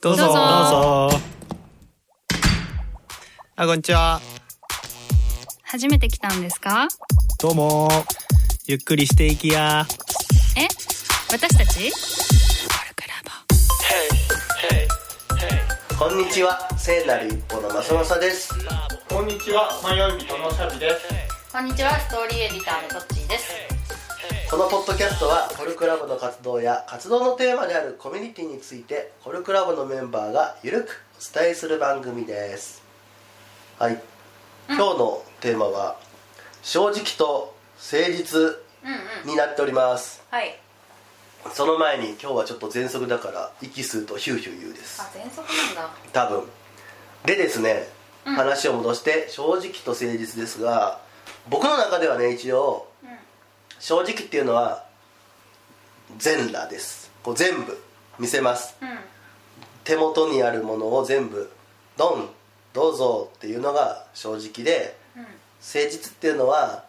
どうぞ。どうぞ。どうぞあこんにちは。初めて来たんですか？どうも。ゆっくりしていきや。え？私たち？こんにちは。聖なる一歩のまさまさです。こんにちは、迷い人のシャビです。こんにちは、ストーリーエディターのトッチーです。このポッドキャストはコルクラボの活動や活動のテーマであるコミュニティについてコルクラボのメンバーがゆるくお伝えする番組ですはい、今日のテーマは正直と誠実。になっておりますはい。その前に今日はちょっと喘息だから息吸うとヒューヒュー言うですあ、喘息なんだ。多分でですね、うん話を戻して正直と誠実ですが僕の中ではね一応うん。正直っていうのは全裸ですこう全部見せますうん。手元にあるものを全部ドンどうぞっていうのが正直でうん。誠実っていうのは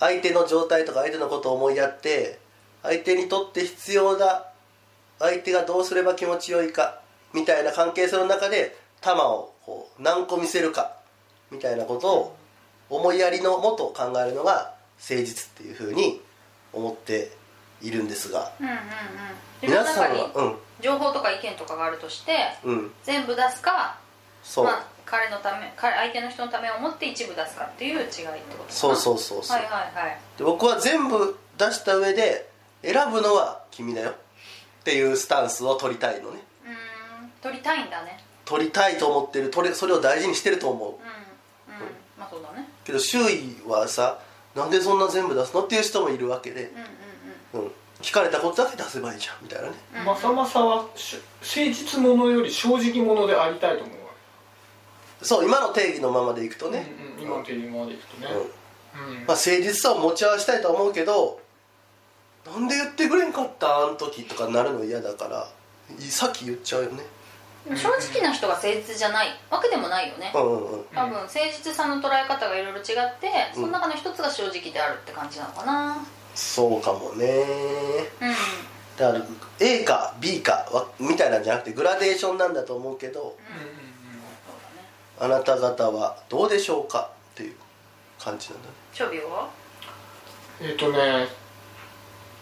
相手の状態とか相手のことを思いやって相手にとって必要な相手がどうすれば気持ちよいかみたいな関係性の中で球をこう何個見せるかみたいなことを思いやりのもと考えるのが誠実っていうふうに思っているんですがうんうんうん。皆さんは情報とか意見とかがあるとして、うんうん全部出すか、そう、まあ、彼のため、彼相手の人のためを思って一部出すかっていう違いってことそうう。そうそうそう、はいはいはい。で僕は全部出した上で選ぶのは君だよっていうスタンスを取りたいのねうーん。取りたいんだね。取りたいと思ってる取れそれを大事にしてると思ううん。うん。まあそうだね。けど周囲はさなんでそんな全部出すのっていう人もいるわけで、うんうんうん、聞かれたことだけ出せばいいじゃんみたいなね。うん。まさまさはし誠実者より正直者でありたいと思うわ。そう今の定義のままでいくとけ、ね、うんうん、今の手にまでいくとね。うん、うん。まあ、誠実さを持ち合わせたいとは思うけどなんで言ってくれんかったあん時とかなるの嫌だからいさっき言っちゃうよね正直な人が誠実じゃないわけでもないよね。う。んうんうん。多分誠実さの捉え方がいろいろ違って、その中の一つが正直であるって感じなのかな。そうかもね。うん。だから A か B かわみたいなんじゃなくてグラデーションなんだと思うけどそうだねあなた方はどうでしょうか？っていう感じなんだね。諸病は？えっ、とね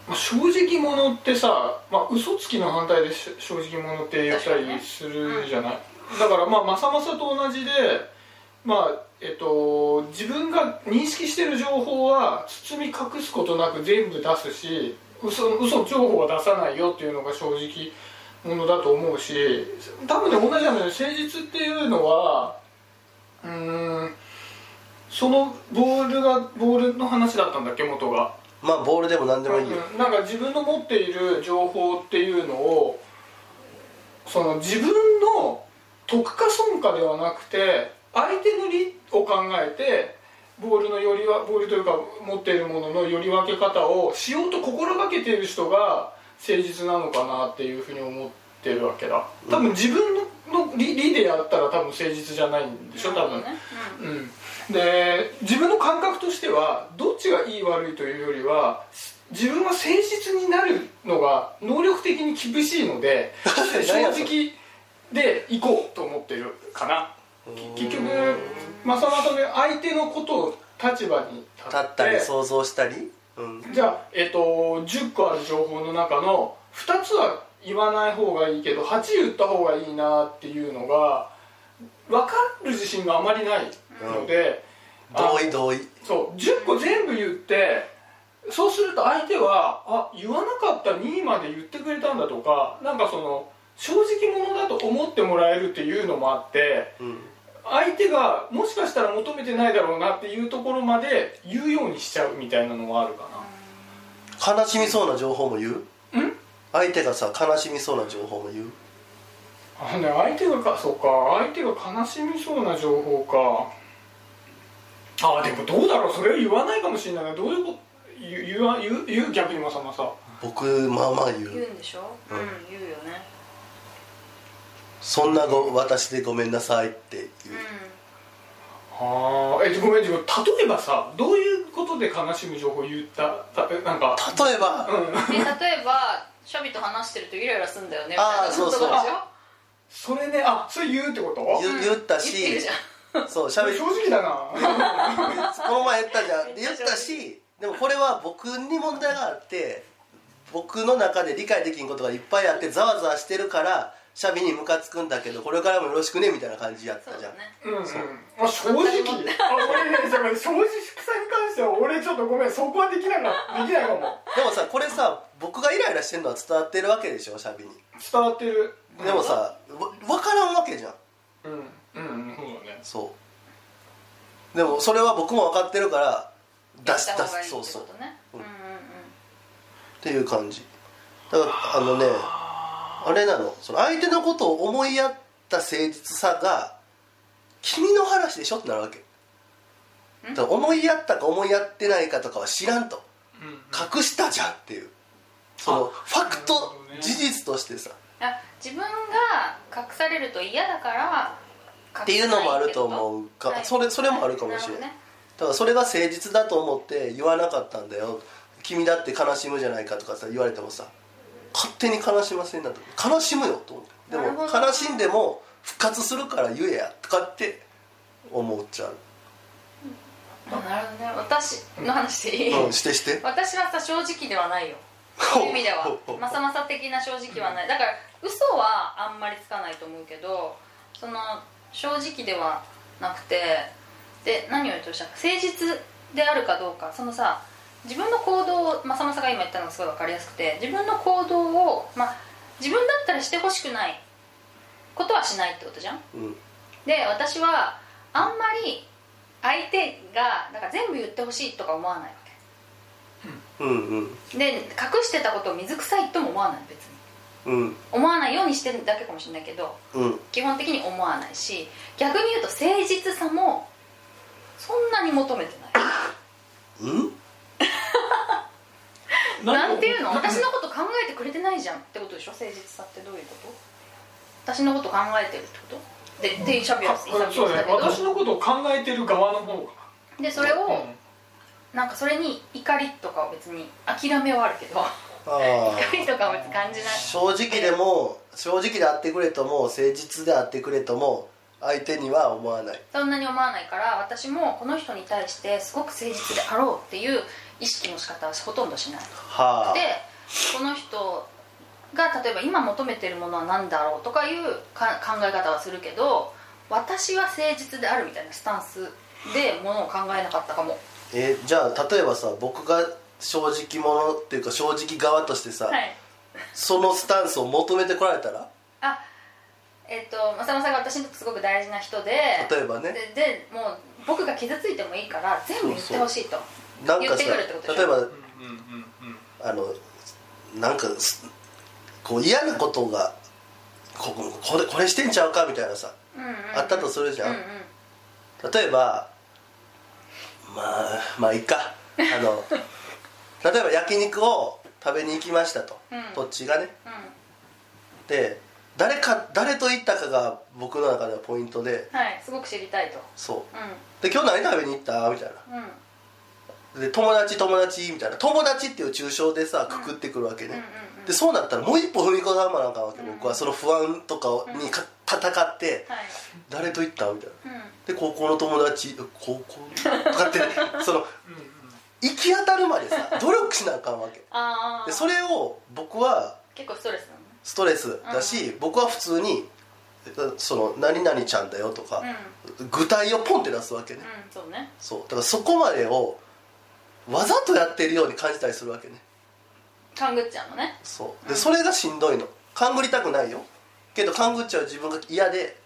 まあ正直者ってさ、まあ、嘘つきの反対でし正直者って言ったりするじゃない、だからまあまさまさと同じでまあえっと自分が認識してる情報は包み隠すことなく全部出すし嘘嘘情報は出さないよっていうのが正直者だと思うし多分ね同じなんだよね。誠実っていうのはうーんそのボールがボールの話だったんだっけ？元がまあボールでも何でもいいよ、うんなんか自分の持っている情報っていうのをその自分の得か損かではなくて相手の利を考えてボールのよりはボールというか持っているもののより分け方をしようと心がけている人が誠実なのかなっていうふうに思ってるわけだ。多分自分の利利でやったら多分誠実じゃないんでしょ多分。ね、うん。うん、で自分の感覚としてはどっちがいい悪いというよりは自分は誠実になるのが能力的に厳しいので正直でいこうと思ってるかな。結局まさまさね相手のことを立場に立立ったり想像したり、うん、じゃあ、えっと10個ある情報の中の2つは言わない方がいいけど8言った方がいいなっていうのが分かる自信があまりないので、あ同意同意。そう10個全部言ってそうすると相手はあ言わなかった2位まで言ってくれたんだとかなんかその正直者だと思ってもらえるっていうのもあってうん。相手がもしかしたら求めてないだろうなっていうところまで言うようにしちゃうみたいなのはあるかな。悲しみそうな情報も言うん？相手がさ悲しみそうな情報も言う？あのね相手がかそうか相手が悲しみそうな情報か。あでもどうだろうそれは言わないかもしれないな。どういうこと言う言わ言う言う逆にまさまさ。僕まあまあ言言ううんでしょ？うん、言うよね。そんなご私でごめんなさいってう。言う、ああえごめん自分例えばさどういうことで悲しむ情報言った？たなんか。例えば、うん。例えばシャビと話してるとイライラすんだよねみたいな。そうそう。それねあそれ言うってこと？言言った言ってしるじゃん。そうしゃべり正直だな。この前言ったじゃん。言ったしでもこれは僕に問題があって僕の中で理解できんことがいっぱいあってざわざわしてるからシャビにムカつくんだけどこれからもよろしくねみたいな感じやったじゃん、そうだね。うん。う。ん。あ正直。正直さに関しては俺ちょっとごめんそこはできないなできないかも。でもさこれさ僕がイライラしてるのは伝わってるわけでしょ？シャビに。伝わってる。でもさわ分からんわけじゃん。うん。うんうんそうだね。そう。でもそれは僕も分かってるから出し出すそうそう。ううんんうんうん。っていう感じ。だからあのねあれなの。その相手のことを思いやった誠実さが君の話でしょ？ってなるわけ思いやったか思いやってないかとかは知らんと。うんうん。隠したじゃんっていう。そのファクト事実としてさ。あ自分が隠されると嫌だからっていうのもあると思うか。それそれもあるかもしれないだからそれが誠実だと思って言わなかったんだよ。君だって悲しむじゃないかとかさ言われてもさ勝手に悲しませんなと悲しむよと思って。でも悲しんでも復活するから言えやとかって思っちゃう、あなるほどね。私の話でいい、うん、してして。私はさ正直ではないよ。そういう意味では。まさまさ的な正直はない。だから嘘はあんまりつかないと思うけどその正直ではなくてで何を言うとした？か誠実であるかどうか。そのさ自分の行動をまさまさが今言ったのがすごい分かりやすくて自分の行動を、まあ、自分だったらしてほしくないことはしないってことじゃん？うん。で私はあんまり相手がなんか全部言ってほしいとか思わないわうん。うんけで隠してたことを水臭いとも思わない別に。うん思わないようにしてるだけかもしれないけどうん。基本的に思わないし逆に言うと誠実さもそんなに求めてない。うん？なんていうの？私のこと考えてくれてないじゃんってことでしょ？誠実さってどういうこと？私のこと考えてるってこと？でっていうしゃべりあは言いたそうねけど。私のことを考えてる側の方かでそれを、なうん。なんかそれに怒りとかは別に諦めはあるけど。ああ怒りとかは別に感じない。正直でも正直であってくれとも誠実であってくれとも相手には思わない。そんなに思わないから私もこの人に対してすごく誠実であろうっていう意識の仕方はほとんどしない。はあ。でこの人が例えば今求めてるものは何だろうとかいうか考え方はするけど私は誠実であるみたいなスタンスでものを考えなかったかも。えじゃあ例えばさ僕が正直者っていうか正直側としてさ、はい。そのスタンスを求めてこられたら？あえっ、と正正が私にとってすごく大事な人で例えばね。ででもう僕が傷ついてもいいから全部言ってほしいと。言ってなんかさくるってことでしょ？例えばうんうんうん。あのなんかすこう嫌なことがここれこれしてんちゃうかみたいなさうんうん。うんあったとするじゃん。うんうん。例えばまあまあいいか。あの 例えば焼肉を食べに行きましたと、うん。どっちがね。うん。で誰か誰と行ったかが僕の中ではポイントで。はいすごく知りたいと。そう。うで今日何食べに行ったみたいな。んうんで友達友達みたいな。友達っていう抽象でさくくってくるわけね、うんうんでそうなったらもう一歩踏み込まなあかんわけ、うん僕は。その不安とかにか戦ってはい。誰と行った？みたいな。うん。で高校の友達高校？とかって そのうんうん行き当たるまでさ努力しなあかんわけ。でそれを僕は結構ストレスなのねストレスだし、僕は普通にその何々ちゃんだよとか、具体をポンって出すわけね、うんうんそうね。そう。だからそこまでをわざとやってるように感じたりするわけね。勘ぐっちゃうのね。そう。でそれがしんどいの。勘ぐりたくないよ。けど勘ぐっちゃう自分が嫌で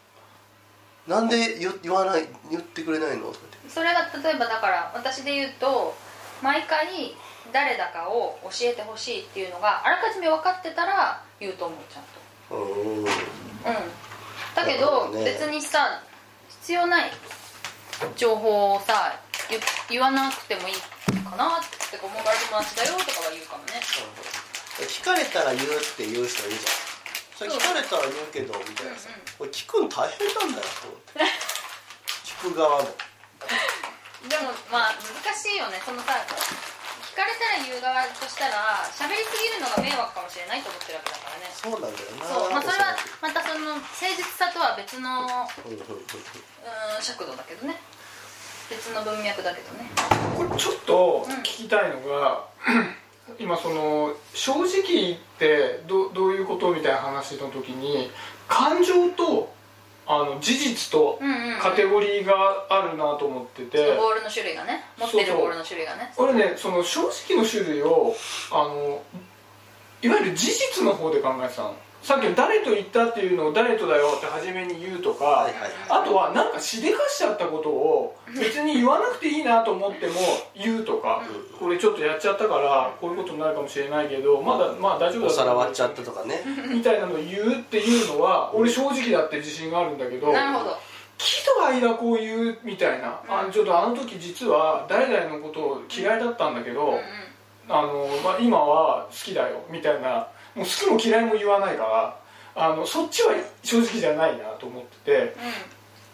なんで言言わない言ってくれないの？とか言ってそれが例えばだから私で言うと毎回誰だかを教えてほしいっていうのがあらかじめ分かってたら言うと思うちゃんと。うーん。うん。だけど別にさ必要ない情報をさ言言わなくてもいいかなって思うから友達だよとかは言うかもね。聞かれたら言うって言う人いるじゃん。それ聞かれたら言うけどみたいなさ、うんうん。これ聞くの大変なんだよと思って。聞く側も。でもまあ難しいよね。そのさ聞かれたら言う側としたら喋りすぎるのが迷惑かもしれないと思ってるわけだからね。そうなんだよな。そう。まあそれはまたその誠実さとは別のうん尺度だけどね別の文脈だけどね。これちょっと聞きたいのが、今その正直ってどどういうことみたいな話の時に感情とあの事実とうんうん、うん、カテゴリーがあるなと思ってて、ボールの種類がね。持ってるボールの種類がね。俺ねその正直の種類をあのいわゆる事実の方で考えてたのさっきの誰と言ったっていうのを誰とだよって初めに言うとか、はいはいあとはなんかしでかしちゃったことを別に言わなくていいなと思っても言うとか、これちょっとやっちゃったからこういうことになるかもしれないけどまだまあ大丈夫おだと思う。皿割っちゃったとかね。みたいなのを言うっていうのは俺正直だって自信があるんだけどなるほど。喜怒哀楽を言うみたいな、あちょっとあの時実は誰々のことを嫌いだったんだけど、あのまあ、今は好きだよみたいなもう好きも嫌いも言わないからあのそっちは正直じゃないなと思ってて。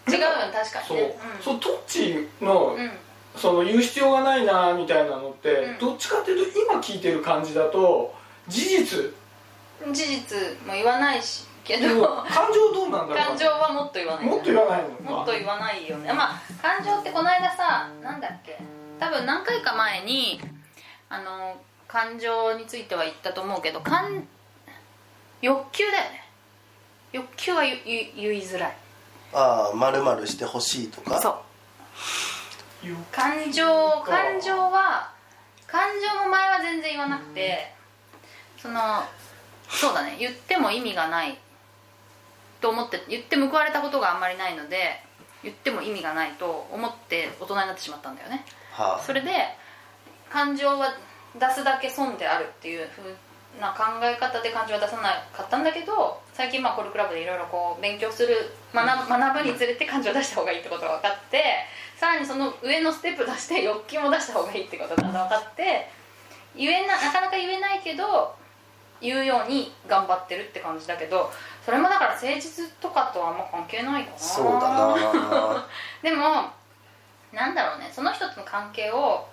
うん、違うよね確かそう,、にねそうトッチの,、うん、うんその言う必要がないなみたいなのって、うん。どっちかっていうと今聞いてる感じだと事実。事実も言わないしけど。感情どうなんだろう感情はもっと言わないもっと言わないのもっと言わないよね。まあ感情ってこの間さなんだっけ。多分何回か前にあの感情については言ったと思うけど感欲求だよね。欲求は言いづらい。ああまるまるしてほしいとか？そう。感情感情は感情も前は全然言わなくてそのそうだね。言っても意味がないと思って言って報われたことがあんまりないので言っても意味がないと思って大人になってしまったんだよね。はそれで感情は出すだけ損であるっていうふうな考え方で感情は出さなかったんだけど最近まあコルクラブでいろいろこう勉強する学学ぶにつれて感情を出した方がいいってことが分かってさらにその上のステップ出して欲求も出した方がいいってことが分かって言えななかなか言えないけど言うように頑張ってるって感じだけどそれもだから誠実とかとはあんま関係ないかな。あそうだな。でもなんだろうねその人との関係を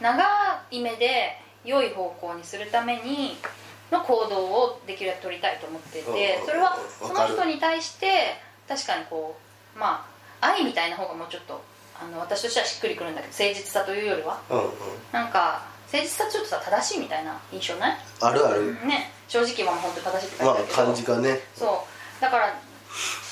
長い目で良い方向にするためにの行動をできるだけ取りたいと思っててうんそれはその人に対して確かにこうまあ愛みたいな方がもうちょっとあの私としてはしっくりくるんだけど誠実さというよりは。うんうん。なんか誠実さちょっとさ正しいみたいな印象ない？あるある。ね。正直は本当に正しいって書まあいてあるけど、感じがね。そう。だから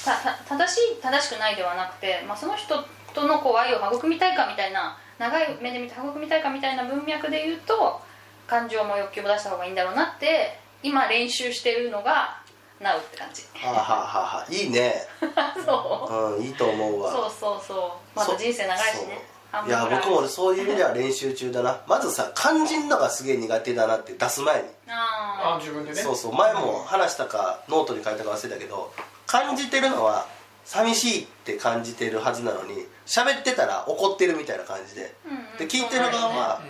たた正しい正しくないではなくて、まあ、その人とのこう愛を育みたいかみたいな長い目で見て育みたいかみたいな文脈で言うと感情も欲求も出した方がいいんだろうなって今練習してるのが Now って感じ。はあ、はあはあは。あ、いいね。そう。うんいいと思うわ。そうそうそう。まだ人生長いしね。そう。いや僕もそういう意味では練習中だな。まずさ肝心のがすげえ苦手だなって出す前に。ああ自分でね。そうそう。前も話したかノートに書いたか忘れたけど感じてるのは寂しいって感じてるはずなのに喋ってたら怒ってるみたいな感じで。うんうん。で聞いてる側は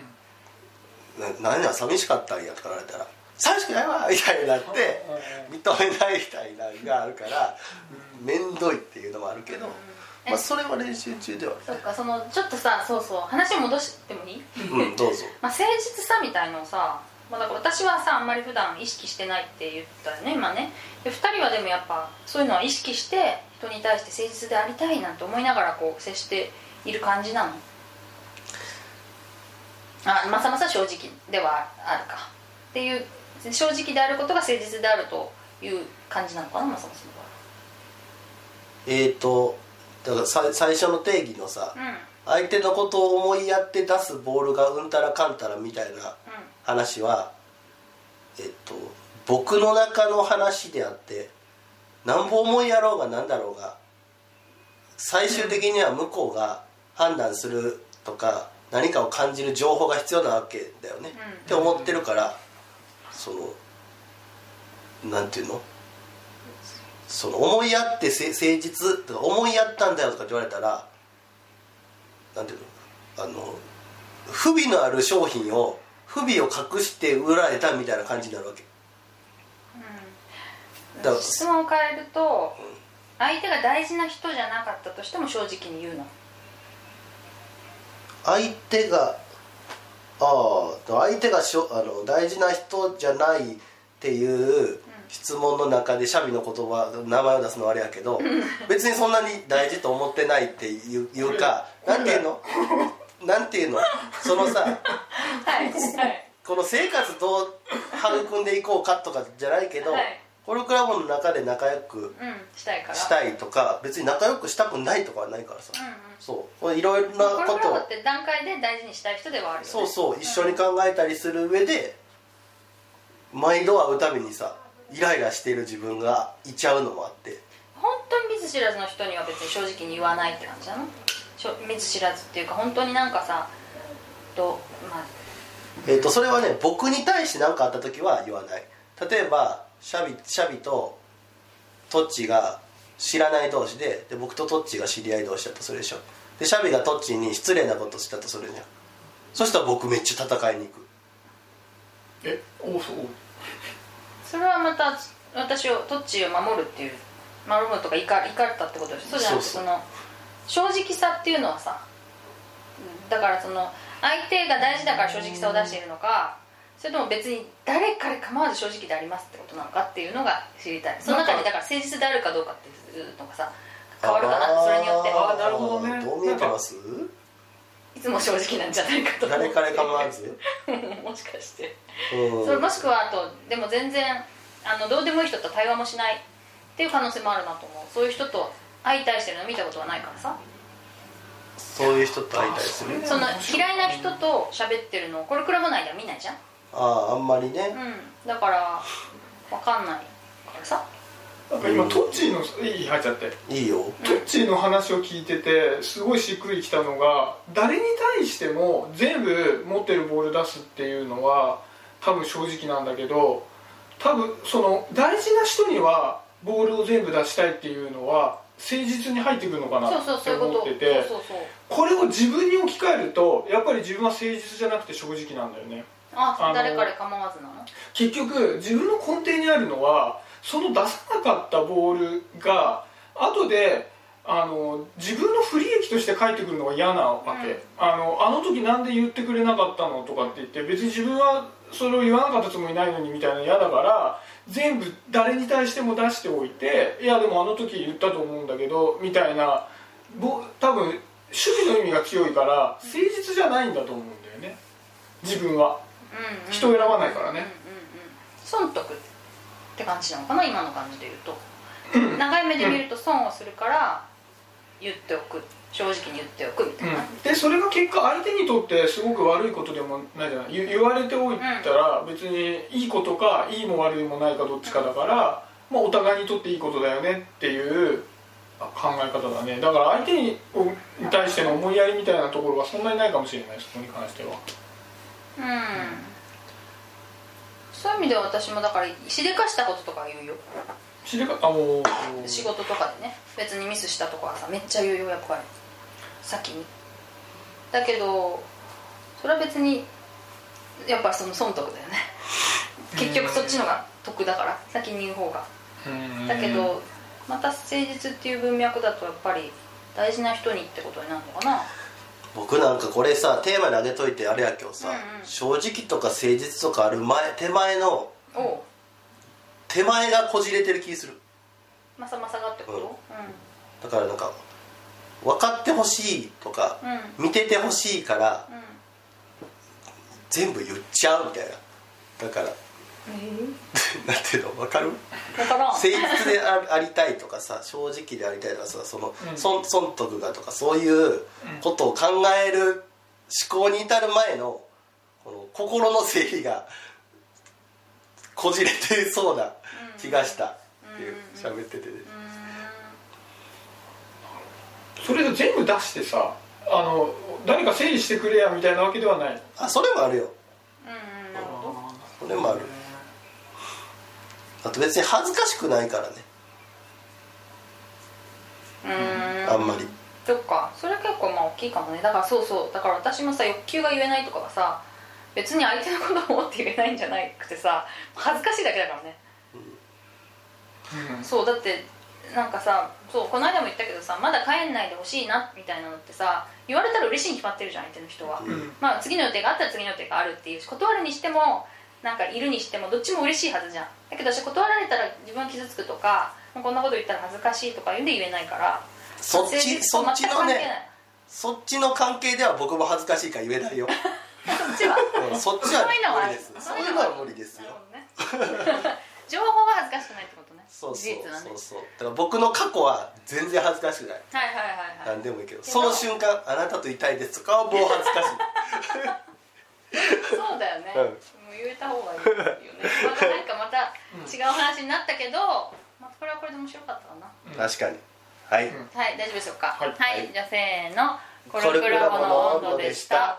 「な何や寂しかったんや」とか言われたら「寂しくないわ」みたいになって認めないみたいなのがあるから面倒いっていうのもあるけど、まあ、それは練習中では。そっかそのちょっとさそうそう話を戻してもいい？うんどうぞ。まあ、誠実さみたいのをさ、まあ、だから私はさあんまり普段意識してないって言ったよね今ね。で2人はでもやっぱそういうのは意識して人に対して誠実でありたいなんて思いながらこう接している感じなの？あまさまさ正直ではあるか。っていう正直であることが誠実であるという感じなのかなまさまさのえーとだからさ最初の定義のさ、場合うん。相手のことを思いやって出すボールがうんたらかんたらみたいな話はえっと僕の中の話であってなんぼ思いやろうがなんだろうが最終的には向こうが判断するとか何かを感じる情報が必要なわけだよね、うん。って思ってるからそのなんていうの？その思いやってせ誠実とか思いやったんだよとかって言われたらなんていうの？あの不備のある商品を不備を隠して売られたみたいな感じになるわけ。だから。質問を変えると相手が大事な人じゃなかったとしても正直に言うの。相手がああ相手がしょあの大事な人じゃないっていう質問の中でシャビの言葉名前を出すのはあれやけど別にそんなに大事と思ってないっていうかなんていうの？なんていうの？そのさ はいはい。この生活どう育んでいこうかとかじゃないけど、はい。コルクラボの中で仲良くうんしたいから。したいとか別に仲良くしたくないとかはないからさ、うんうん。そう。いろいろなことをって段階で大事にしたい人ではあるよね。そうそう一緒に考えたりする上で毎度会うたびにさイライラしている自分がいちゃうのもあって。本当に見ず知らずの人には別に正直に言わないって感じなの？見ず知らずっていうか本当になんかさとまあ。えー、とそれはね僕に対して何かあった時は言わない。例えばシャビシャビとトッチが知らない同士でで僕とトッチが知り合い同士だとするでしょ。でシャビがトッチに失礼なことしたとするじゃん。そしたら僕めっちゃ戦いに行く。えおそう？それはまた私をトッチを守るっていう守るとか怒怒ったってことでしょ？そうじゃなくてそそう。の正直さっていうのはさだからその相手が大事だから正直さを出しているのかそれとも別に誰彼構わず正直でありますってことなのかっていうのが知りたい。その中にだから誠実であるかどうかっていうのがさ変わるかなそれによって。あーなるほどね。どう見えてます？いつも正直なんじゃないかと。誰彼構わず？もしかして。うん。それもしくはあとでも全然あのどうでもいい人と対話もしないっていう可能性もあるなと思う。そういう人と相対してるの見たことはないからさ。そういう人と会いするその嫌いな人と喋ってるのをこれクラブ内では見ないじゃん。あああんまりね。うん。だから分かんないからさ。なんか今トッチーのいい入っちゃって。いいよ。トッチーの話を聞いててすごいしっくりきたのが誰に対しても全部持ってるボール出すっていうのは多分正直なんだけど多分その大事な人にはボールを全部出したいっていうのは誠実に入ってくるのかなって思っててこれを自分に置き換えるとやっぱり自分は誠実じゃなくて正直なんだよね。あ誰彼構わずなの？結局自分の根底にあるのはその出さなかったボールが後であの自分の不利益として返ってくるのが嫌なわけ、うん。あのあの時なんで言ってくれなかったのとかって言って別に自分はそれを言わなかったつもりないのにみたいなの嫌だから全部誰に対しても出しておいていやでもあの時言ったと思うんだけどみたいなぼ多分守備の意味が強いから誠実じゃないんだと思うんだよね。自分は。うんうん。人を選ばないからね。損得って感じなのかな今の感じで言うと。長い目で見ると損をするから言っておく。正直に言っておくみたいな、でそれが結果相手にとってすごく悪いことでもないじゃない？言言われておいたら別にいいことかいいも悪いもないかどっちかだから、まあ、お互いにとっていいことだよねっていうあ考え方だね。だから相手に対しての思いやりみたいなところがそんなにないかもしれないそこに関しては。うん。そういう意味では私もだからしでかしたこととかは言うよ知りかあもう仕事とかでね別にミスしたとかはさめっちゃ言うよやっぱり。先に。だけどそれは別にやっぱその損得だよね。結局そっちのが得だから先に言う方が。うん。だけどまた誠実っていう文脈だとやっぱり大事な人にってことになるのかな。僕なんかこれさテーマに挙げといてあれやけどさ、うんうん。正直とか誠実とかある前手前の手前がこじれてる気する。まさまさがってこと？だからなんか分かってほしいとかうん。うん見ててほしいからうん。全部言っちゃうみたいな。だから なんていうの？分かる？分からん。誠実であありたいとかさ正直でありたいとかさその、うん。損損得がとかそういうことを考える思考に至る前のこの心の整理がこじれてそうな気がしたっていううん喋ってて、うそれで全部出してさあの誰か整理してくれやみたいなわけではない。あそれもあるよ。それもある。あと別に恥ずかしくないからね。うーん。あんまり。そっか。それは結構まあ大きいかもね。だからそうそう。だから私もさ欲求が言えないとかはさ別に相手のことを思って言えないんじゃなくてさ恥ずかしいだけだからね。そうだってなんかさそうこの間も言ったけどさまだ帰んないでほしいなみたいなのってさ言われたら嬉しいに決まってるじゃん相手の人は、うん。まあ次の予定があったら次の予定があるっていうし断るにしてもなんかいるにしてもどっちも嬉しいはずじゃん。だけど私断られたら自分は傷つくとかこんなこと言ったら恥ずかしいとか言うんで言えないからそっちそっちのねそっちの関係では僕も恥ずかしいから言えないよ、そっちはうんそっちはそういうのはある無理です。そそうういうのは無理ですよ。情報は恥ずかしくないってことね。そうそうそうそう。だから僕の過去は全然恥ずかしくない。はいはいはいはい。何でもいいけどけどその瞬間あなたといたいですとかはもう恥ずかしい。そうだよね、うん。もう言えた方がいいよね。またなんかまた違う話になったけど、まあ、これはこれで面白かったかな、確かに。はい、うん。はい大丈夫でしょうか？はい。じゃあせーの。ココルクラボの温度でした